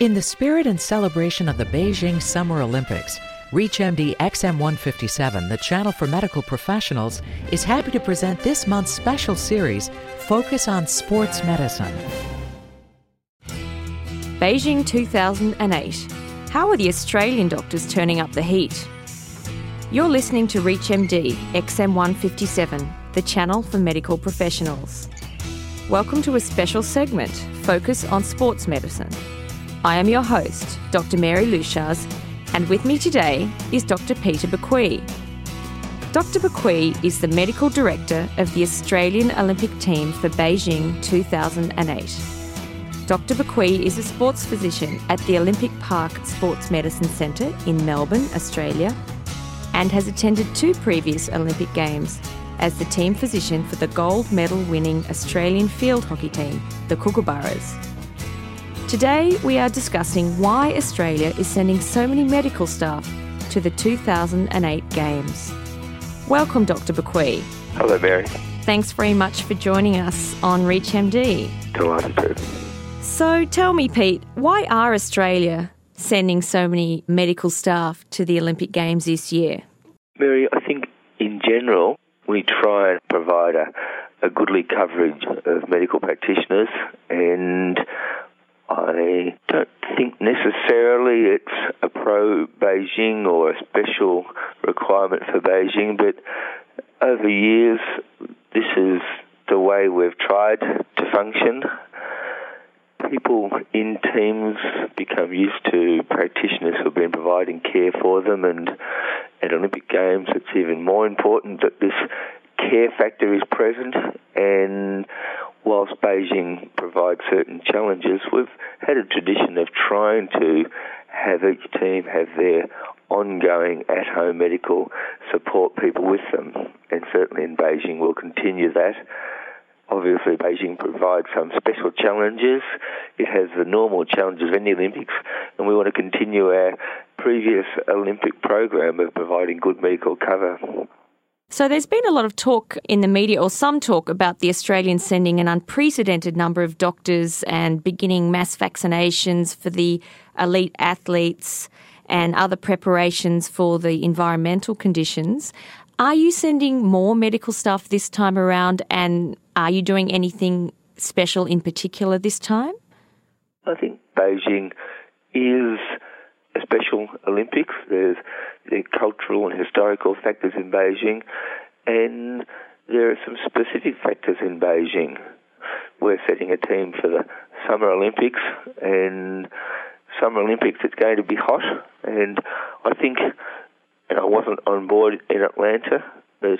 In the spirit and celebration of the Beijing Summer Olympics, ReachMD XM157, the channel for medical professionals, is happy to present this month's special series, Focus on Sports Medicine. Beijing 2008. How are the Australian doctors turning up the heat? You're listening to ReachMD XM157, the channel for medical professionals. Welcome to a special segment, Focus on Sports Medicine. I am your host, Dr. Mary Lushaz, and with me today is Dr. Peter Baquie. Dr. Baquie is the Medical Director of the Australian Olympic team for Beijing 2008. Dr. Baquie is a sports physician at the Olympic Park Sports Medicine Centre in Melbourne, Australia, and has attended two previous Olympic Games as the team physician for the gold medal winning Australian field hockey team, the Kookaburras. Today, we are discussing why Australia is sending so many medical staff to the 2008 Games. Welcome, Dr. Baquie. Hello, Mary. Thanks very much for joining us on ReachMD. Delighted to. So, tell me, Pete, why are Australia sending so many medical staff to the Olympic Games this year? Mary, I think in general, we try and provide a, a goodly coverage of medical practitioners and I don't think necessarily it's a pro Beijing or a special requirement for Beijing, but over years, this is the way we've tried to function. People in teams become used to practitioners who've been providing care for them, and at Olympic Games, it's even more important that this care factor is present and whilst Beijing provides certain challenges, we've had a tradition of trying to have each team have their ongoing at home medical support people with them. And certainly in Beijing, we'll continue that. Obviously, Beijing provides some special challenges. It has the normal challenges of any Olympics, and we want to continue our previous Olympic program of providing good medical cover. So there's been a lot of talk in the media, or some talk, about the Australians sending an unprecedented number of doctors and beginning mass vaccinations for the elite athletes and other preparations for the environmental conditions. Are you sending more medical stuff this time around, and are you doing anything special in particular this time? I think Beijing is special Olympics. There's the cultural and historical factors in Beijing, and there are some specific factors in Beijing. We're setting a team for the Summer Olympics, and Summer Olympics it's going to be hot, and I think and I wasn't on board in Atlanta, but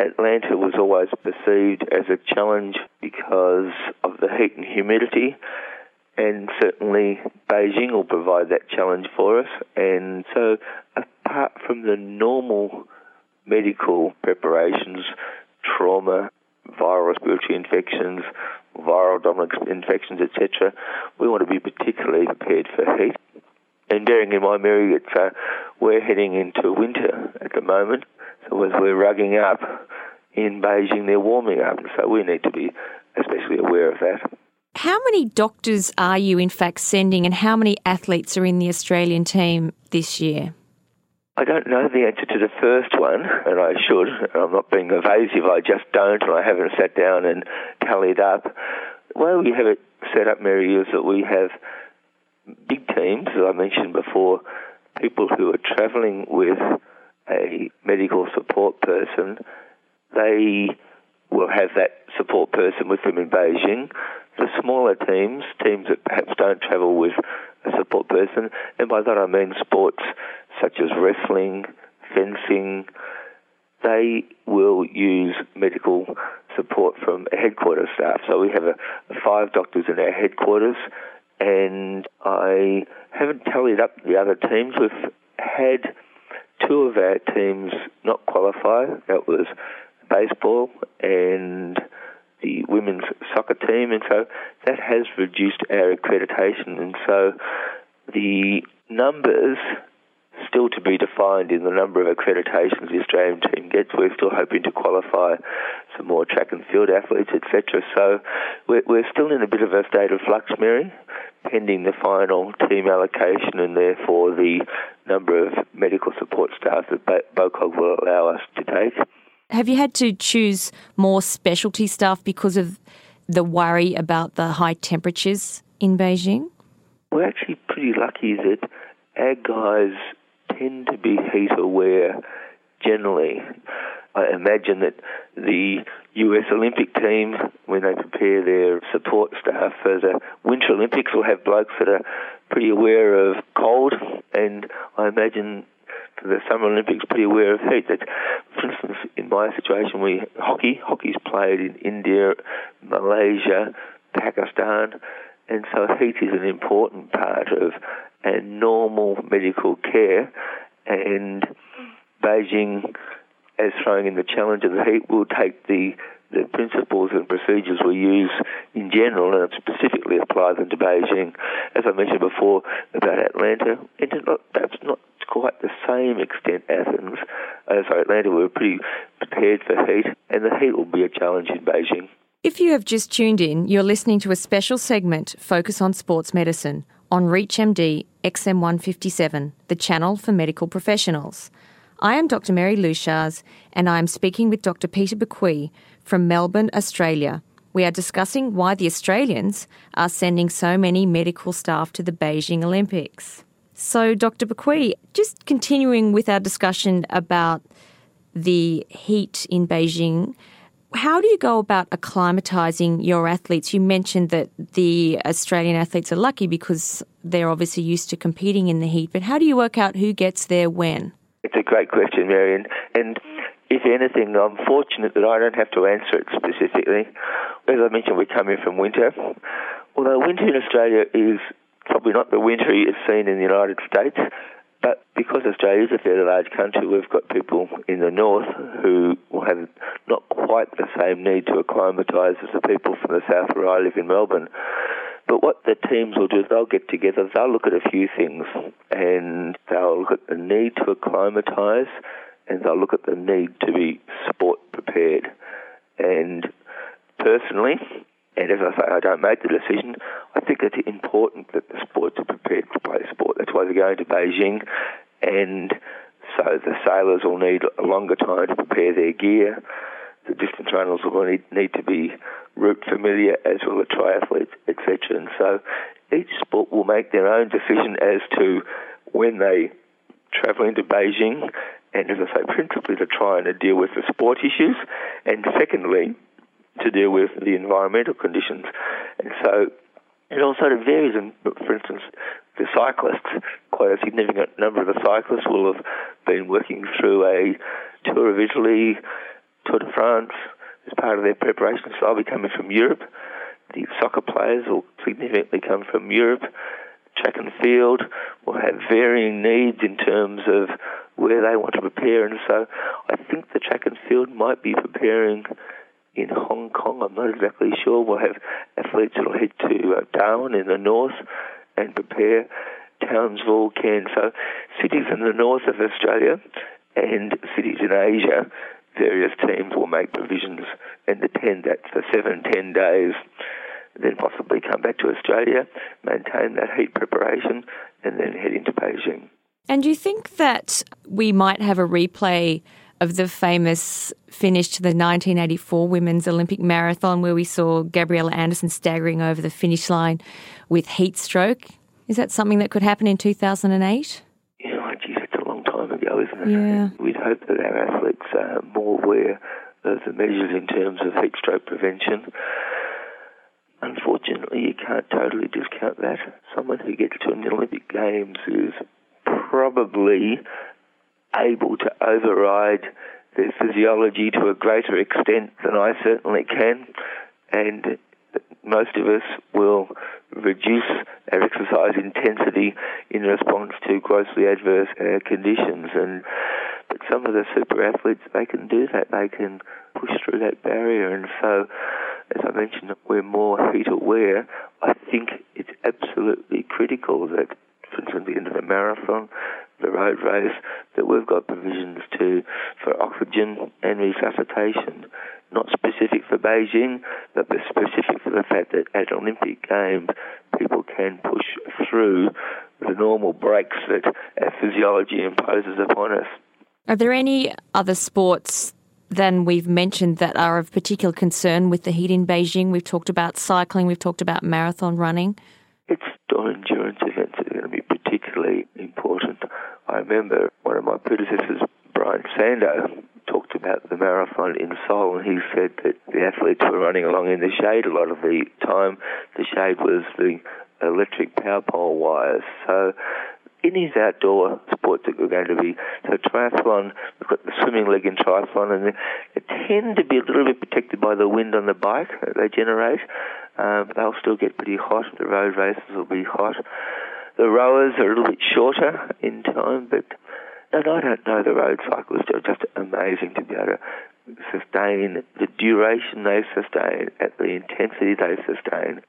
Atlanta was always perceived as a challenge because of the heat and humidity and certainly Beijing will provide that challenge for us. And so, apart from the normal medical preparations, trauma, viral respiratory infections, viral dominant infections, etc., we want to be particularly prepared for heat. And bearing in mind, Mary, it's, uh, we're heading into winter at the moment, so as we're rugging up in Beijing, they're warming up, so we need to be especially aware of that. How many doctors are you, in fact, sending, and how many athletes are in the Australian team this year? I don't know the answer to the first one, and I should. I'm not being evasive, I just don't, and I haven't sat down and tallied up. The way we have it set up, Mary, is that we have big teams, as I mentioned before, people who are travelling with a medical support person. They will have that support person with them in Beijing the smaller teams, teams that perhaps don't travel with a support person, and by that I mean sports such as wrestling, fencing, they will use medical support from headquarters staff. So we have a, five doctors in our headquarters, and I haven't tallied up the other teams. We've had two of our teams not qualify. That was baseball and the women's soccer team, and so that has reduced our accreditation. And so the numbers still to be defined in the number of accreditations the Australian team gets. We're still hoping to qualify some more track and field athletes, etc. So we're, we're still in a bit of a state of flux, Mary. pending the final team allocation and therefore the number of medical support staff that BOCOG will allow us to take. Have you had to choose more specialty stuff because of the worry about the high temperatures in Beijing? We're actually pretty lucky that our guys tend to be heat aware generally. I imagine that the US Olympic team, when they prepare their support staff for the Winter Olympics, will have blokes that are pretty aware of cold, and I imagine for the Summer Olympics pretty aware of heat. That, for instance, in my situation, we hockey hockey's played in India, Malaysia, Pakistan, and so heat is an important part of normal medical care, and Beijing as throwing in the challenge of the heat will take the the principles and procedures we use in general and specifically apply them to Beijing. As I mentioned before about Atlanta, and perhaps not quite the same extent Athens, sorry, Atlanta were pretty prepared for heat, and the heat will be a challenge in Beijing. If you have just tuned in, you're listening to a special segment, Focus on Sports Medicine, on ReachMD XM157, the channel for medical professionals. I am Dr. Mary Leuchars, and I am speaking with Dr. Peter Baquie from Melbourne, Australia. We are discussing why the Australians are sending so many medical staff to the Beijing Olympics. So, Dr. Baquie, just continuing with our discussion about the heat in Beijing, how do you go about acclimatizing your athletes? You mentioned that the Australian athletes are lucky because they're obviously used to competing in the heat, but how do you work out who gets there when? It's a great question, Marion. And if anything, I'm fortunate that I don't have to answer it specifically. As I mentioned, we're coming from winter. Although winter in Australia is probably not the winter you've seen in the United States, but because Australia is a fairly large country, we've got people in the north who will have not quite the same need to acclimatise as the people from the south where I live in Melbourne. But what the teams will do is they'll get together, they'll look at a few things, and they'll look at the need to acclimatise, and they'll look at the need to be sport prepared. And personally, and as I say, I don't make the decision, I think it's important that the sports are prepared to play sport. That's why they're going to Beijing, and so the sailors will need a longer time to prepare their gear. The distance runners will need, need to be route familiar as well as triathletes, etc. And so each sport will make their own decision as to when they travel into Beijing, and as I say, principally to try and deal with the sport issues, and secondly, to deal with the environmental conditions. And so it also varies. And for instance, the cyclists, quite a significant number of the cyclists will have been working through a Tour of Italy, Tour de France, as part of their preparation. So they'll be coming from Europe. The soccer players will significantly come from Europe. Track and field will have varying needs in terms of where they want to prepare, and so I think the track and field might be preparing in Hong Kong. I'm not exactly sure. We'll have athletes that'll head to uh, Darwin in the north and prepare. Townsville, Cairns, so cities in the north of Australia and cities in Asia various teams will make provisions and attend that for seven, ten days, then possibly come back to Australia, maintain that heat preparation, and then head into Beijing. And do you think that we might have a replay of the famous finish to the 1984 Women's Olympic Marathon where we saw Gabriela Andersen staggering over the finish line with heat stroke? Is that something that could happen in 2008? Yeah, geez, it's a long time ago, isn't it? Yeah. We'd hope that our athletes are more aware of the measures in terms of heat stroke prevention. Unfortunately, you can't totally discount that. Someone who gets to an Olympic Games is probably able to override their physiology to a greater extent than I certainly can, and most of us will reduce our exercise intensity in response to grossly adverse uh, conditions. And but some of the super athletes, they can do that. They can push through that barrier. And so, as I mentioned, we're more heat aware. I think it's absolutely critical that, for instance, the end of the marathon, the road race, that we've got provisions to for oxygen and resuscitation not specific for Beijing, but specific for the fact that at Olympic Games, people can push through the normal breaks that our physiology imposes upon us. Are there any other sports than we've mentioned that are of particular concern with the heat in Beijing? We've talked about cycling, we've talked about marathon running. It's endurance events that are going to be particularly important. I remember one of my predecessors, Brian Sando, talked about the marathon in Seoul, and he said that the athletes were running along in the shade a lot of the time. The shade was the electric power pole wires. So in these outdoor sports that we're going to be, so triathlon, we've got the swimming leg in triathlon, and they tend to be a little bit protected by the wind on the bike that they generate. Um, they'll still get pretty hot. The road races will be hot. The rowers are a little bit shorter in time, but and I don't know the road cyclists are just amazing to be able to sustain the duration they sustain at the intensity they sustain.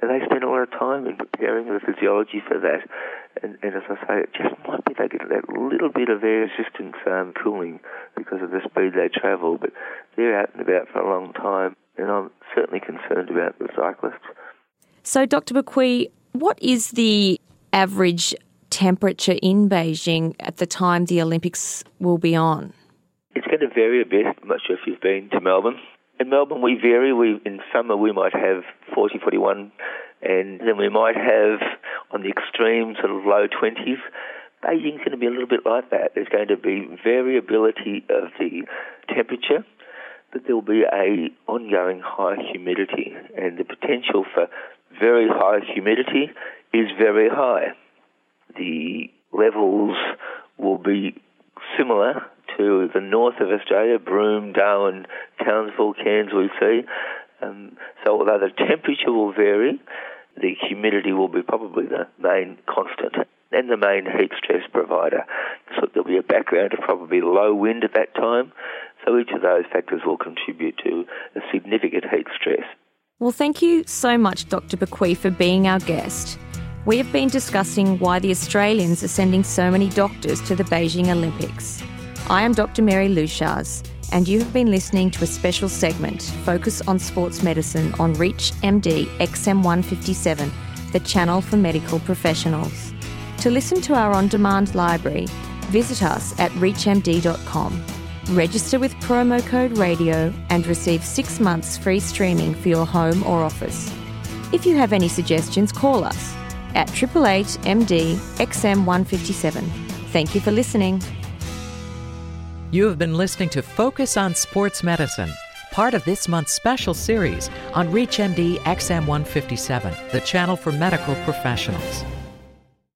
And they spend a lot of time in preparing the physiology for that. And, and as I say, it just might be they get that little bit of air resistance um, cooling because of the speed they travel, but they're out and about for a long time. And I'm certainly concerned about the cyclists. So, Dr. Baquie, what is the average temperature in Beijing at the time the Olympics will be on? It's going to vary a bit. I'm not sure if you've been to Melbourne. In Melbourne, we vary. We in summer we might have 40, 41, and then we might have on the extreme sort of low 20s. Beijing's going to be a little bit like that. There's going to be variability of the temperature, but there will be a ongoing high humidity, and the potential for very high humidity is very high. The levels will be similar to the north of Australia, Broome, Darwin, Townsville, Cairns, we see. Um, so although the temperature will vary, the humidity will be probably the main constant and the main heat stress provider. So there'll be a background of probably low wind at that time. So each of those factors will contribute to a significant heat stress. Well, thank you so much, Dr. Baquie, for being our guest. We have been discussing why the Australians are sending so many doctors to the Beijing Olympics. I am Dr. Mary Lushars, and you have been listening to a special segment, Focus on Sports Medicine, on Reach MD XM157, the channel for medical professionals. To listen to our on demand library, visit us at reachmd.com. Register with promo code RADIO and receive six months free streaming for your home or office. If you have any suggestions, call us at 888 MD XM157. Thank you for listening. You have been listening to Focus on Sports Medicine, part of this month's special series on ReachMD XM157, the channel for medical professionals.